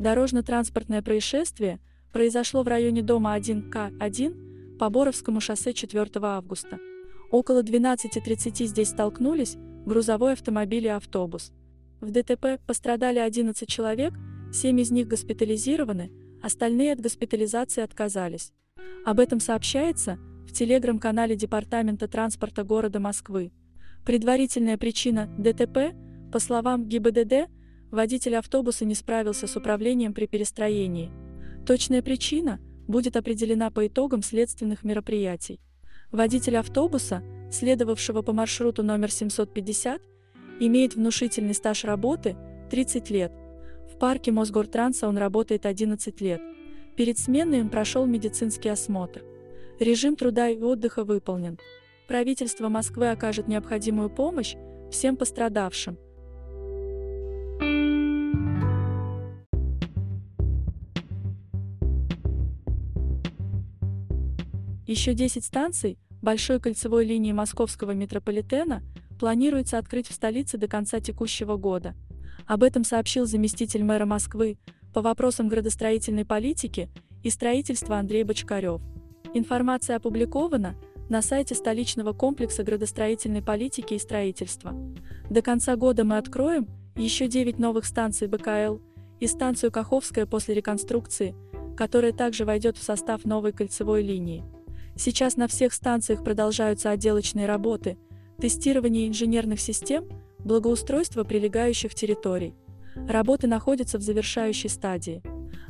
Дорожно-транспортное происшествие произошло в районе дома 1К1 по Боровскому шоссе 4 августа. Около 12.30 здесь столкнулись грузовой автомобиль и автобус. В ДТП пострадали 11 человек, 7 из них госпитализированы, остальные от госпитализации отказались. Об этом сообщается в телеграм-канале Департамента транспорта города Москвы. Предварительная причина ДТП, по словам ГИБДД, водитель автобуса не справился с управлением при перестроении. Точная причина будет определена по итогам следственных мероприятий. Водитель автобуса, следовавшего по маршруту номер 750, имеет внушительный стаж работы – 30 лет. В парке Мосгортранса он работает 11 лет. Перед сменой он прошел медицинский осмотр. Режим труда и отдыха выполнен. Правительство Москвы окажет необходимую помощь всем пострадавшим – Еще 10 станций большой кольцевой линии московского метрополитена планируется открыть в столице до конца текущего года. Об этом сообщил заместитель мэра Москвы по вопросам градостроительной политики и строительства Андрей Бочкарев. Информация опубликована на сайте столичного комплекса градостроительной политики и строительства. До конца года мы откроем еще 9 новых станций БКЛ и станцию Каховская после реконструкции, которая также войдет в состав новой кольцевой линии. Сейчас на всех станциях продолжаются отделочные работы, тестирование инженерных систем, благоустройство прилегающих территорий. Работы находятся в завершающей стадии.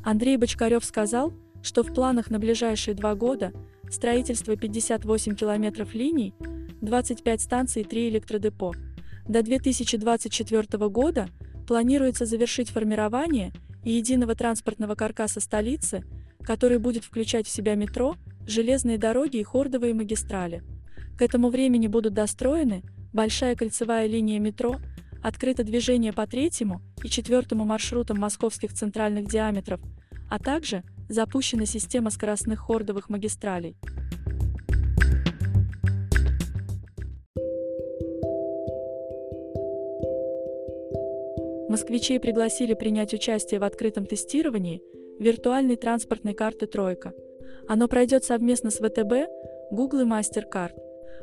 Андрей Бочкарев сказал, что в планах на ближайшие два года строительство 58 километров линий, 25 станций и 3 электродепо. До 2024 года планируется завершить формирование единого транспортного каркаса столицы, который будет включать в себя метро, железные дороги и хордовые магистрали. К этому времени будут достроены большая кольцевая линия метро, открыто движение по третьему и четвертому маршрутам московских центральных диаметров, а также запущена система скоростных хордовых магистралей. Москвичей пригласили принять участие в открытом тестировании виртуальной транспортной карты «Тройка». Оно пройдет совместно с ВТБ, Google и MasterCard.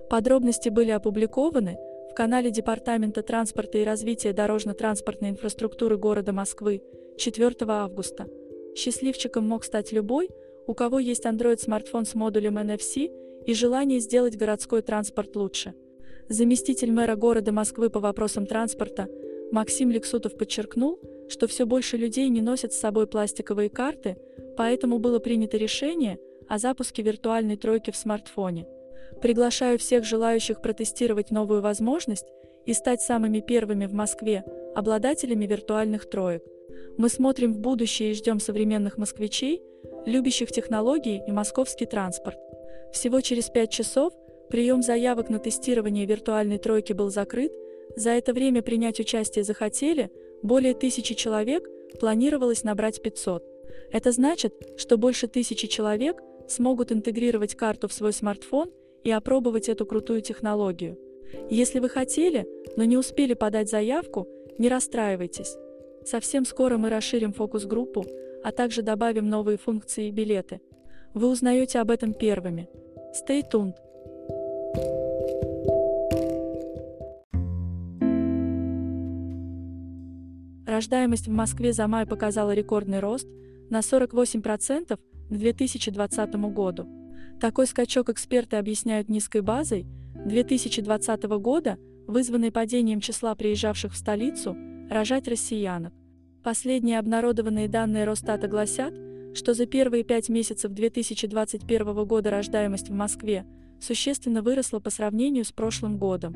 Подробности были опубликованы в канале Департамента транспорта и развития дорожно-транспортной инфраструктуры города Москвы 4 августа. Счастливчиком мог стать любой, у кого есть Android-смартфон с модулем NFC и желание сделать городской транспорт лучше. Заместитель мэра города Москвы по вопросам транспорта Максим Лексутов подчеркнул, что все больше людей не носят с собой пластиковые карты, поэтому было принято решение о запуске виртуальной тройки в смартфоне. Приглашаю всех желающих протестировать новую возможность и стать самыми первыми в Москве обладателями виртуальных троек. Мы смотрим в будущее и ждем современных москвичей, любящих технологии и московский транспорт. Всего через 5 часов прием заявок на тестирование виртуальной тройки был закрыт, за это время принять участие захотели более тысячи человек, планировалось набрать 500. Это значит, что больше тысячи человек смогут интегрировать карту в свой смартфон и опробовать эту крутую технологию. Если вы хотели, но не успели подать заявку, не расстраивайтесь. Совсем скоро мы расширим фокус-группу, а также добавим новые функции и билеты. Вы узнаете об этом первыми. Stay tuned! Рождаемость в Москве за май показала рекордный рост на 48% к 2020 году. Такой скачок эксперты объясняют низкой базой 2020 года, вызванной падением числа приезжавших в столицу рожать россиянок. Последние обнародованные данные Росстата гласят, что за первые пять месяцев 2021 года рождаемость в Москве существенно выросла по сравнению с прошлым годом.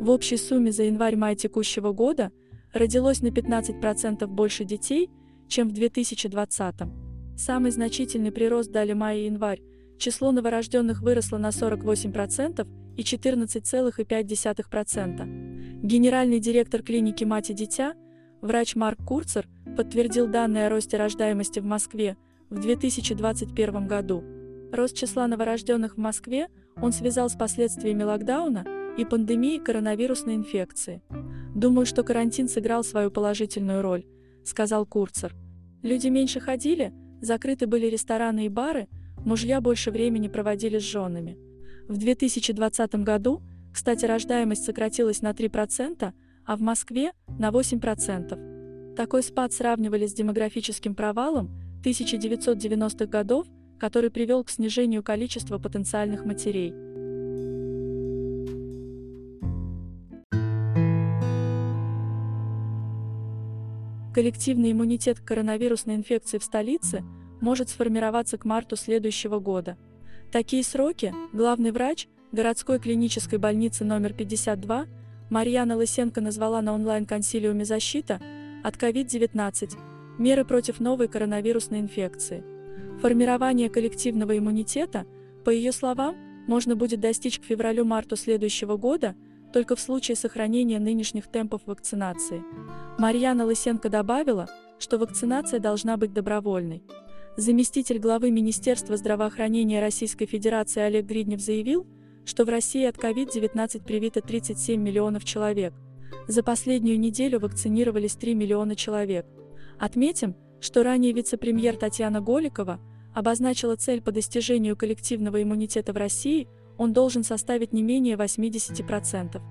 В общей сумме за январь-май текущего года родилось на 15% больше детей, чем в 2020. Самый значительный прирост дали май и январь. Число новорожденных выросло на 48% и 14,5%. Генеральный директор клиники «Мать и дитя», врач Марк Курцер, подтвердил данные о росте рождаемости в Москве в 2021 году. Рост числа новорожденных в Москве он связал с последствиями локдауна и пандемией коронавирусной инфекции. «Думаю, что карантин сыграл свою положительную роль», — сказал Курцер. Люди меньше ходили, закрыты были рестораны и бары, мужья больше времени проводили с женами. В 2020 году, кстати, рождаемость сократилась на 3%, а в Москве – на 8%. Такой спад сравнивали с демографическим провалом 1990-х годов, который привел к снижению количества потенциальных матерей. Коллективный иммунитет к коронавирусной инфекции в столице может сформироваться к марту следующего года. Такие сроки главный врач городской клинической больницы номер 52 Марьяна Лысенко назвала на онлайн-консилиуме «Защита» от COVID-19 меры против новой коронавирусной инфекции. Формирование коллективного иммунитета, по ее словам, можно будет достичь к февралю-марту следующего года только в случае сохранения нынешних темпов вакцинации. Марьяна Лысенко добавила, что вакцинация должна быть добровольной. Заместитель главы Министерства здравоохранения Российской Федерации Олег Гриднев заявил, что в России от COVID-19 привито 37 миллионов человек. За последнюю неделю вакцинировались 3 миллиона человек. Отметим, что ранее вице-премьер Татьяна Голикова обозначила цель по достижению коллективного иммунитета в России, он должен составить не менее 80%.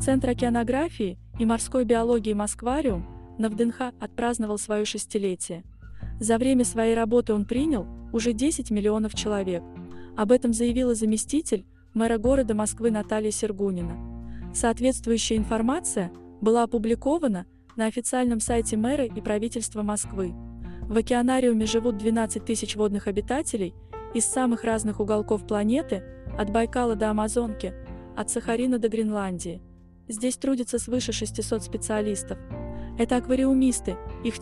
Центр океанографии и морской биологии Москвариум на ВДНХ отпраздновал свое шестилетие. За время своей работы он принял уже 10 миллионов человек. Об этом заявила заместитель мэра города Москвы Наталья Сергунина. Соответствующая информация была опубликована на официальном сайте мэра и правительства Москвы. В океанариуме живут 12 тысяч водных обитателей из самых разных уголков планеты, от Байкала до Амазонки, от Сахарина до Гренландии – Здесь трудится свыше 600 специалистов. Это аквариумисты, их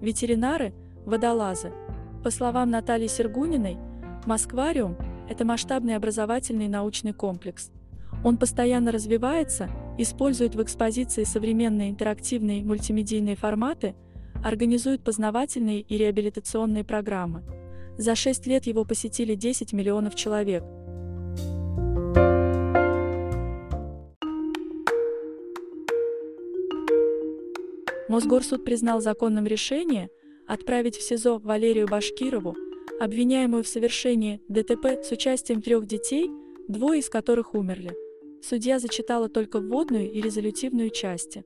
ветеринары, водолазы. По словам Натальи Сергуниной, Москвариум – это масштабный образовательный научный комплекс. Он постоянно развивается, использует в экспозиции современные интерактивные мультимедийные форматы, организует познавательные и реабилитационные программы. За 6 лет его посетили 10 миллионов человек – Мосгорсуд признал законным решение отправить в СИЗО Валерию Башкирову, обвиняемую в совершении ДТП с участием трех детей, двое из которых умерли. Судья зачитала только вводную и резолютивную части.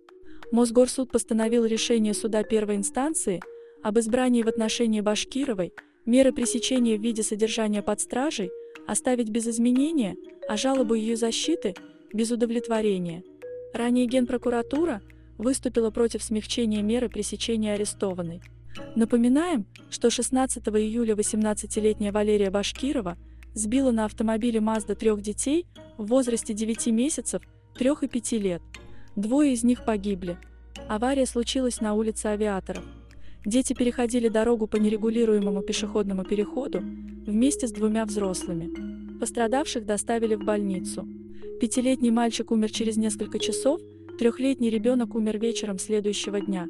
Мосгорсуд постановил решение суда первой инстанции об избрании в отношении Башкировой меры пресечения в виде содержания под стражей оставить без изменения, а жалобу ее защиты – без удовлетворения. Ранее Генпрокуратура – выступила против смягчения меры пресечения арестованной. Напоминаем, что 16 июля 18-летняя Валерия Башкирова сбила на автомобиле Mazda трех детей в возрасте 9 месяцев, 3 и 5 лет. Двое из них погибли. Авария случилась на улице Авиаторов. Дети переходили дорогу по нерегулируемому пешеходному переходу вместе с двумя взрослыми. Пострадавших доставили в больницу. Пятилетний мальчик умер через несколько часов, Трехлетний ребенок умер вечером следующего дня.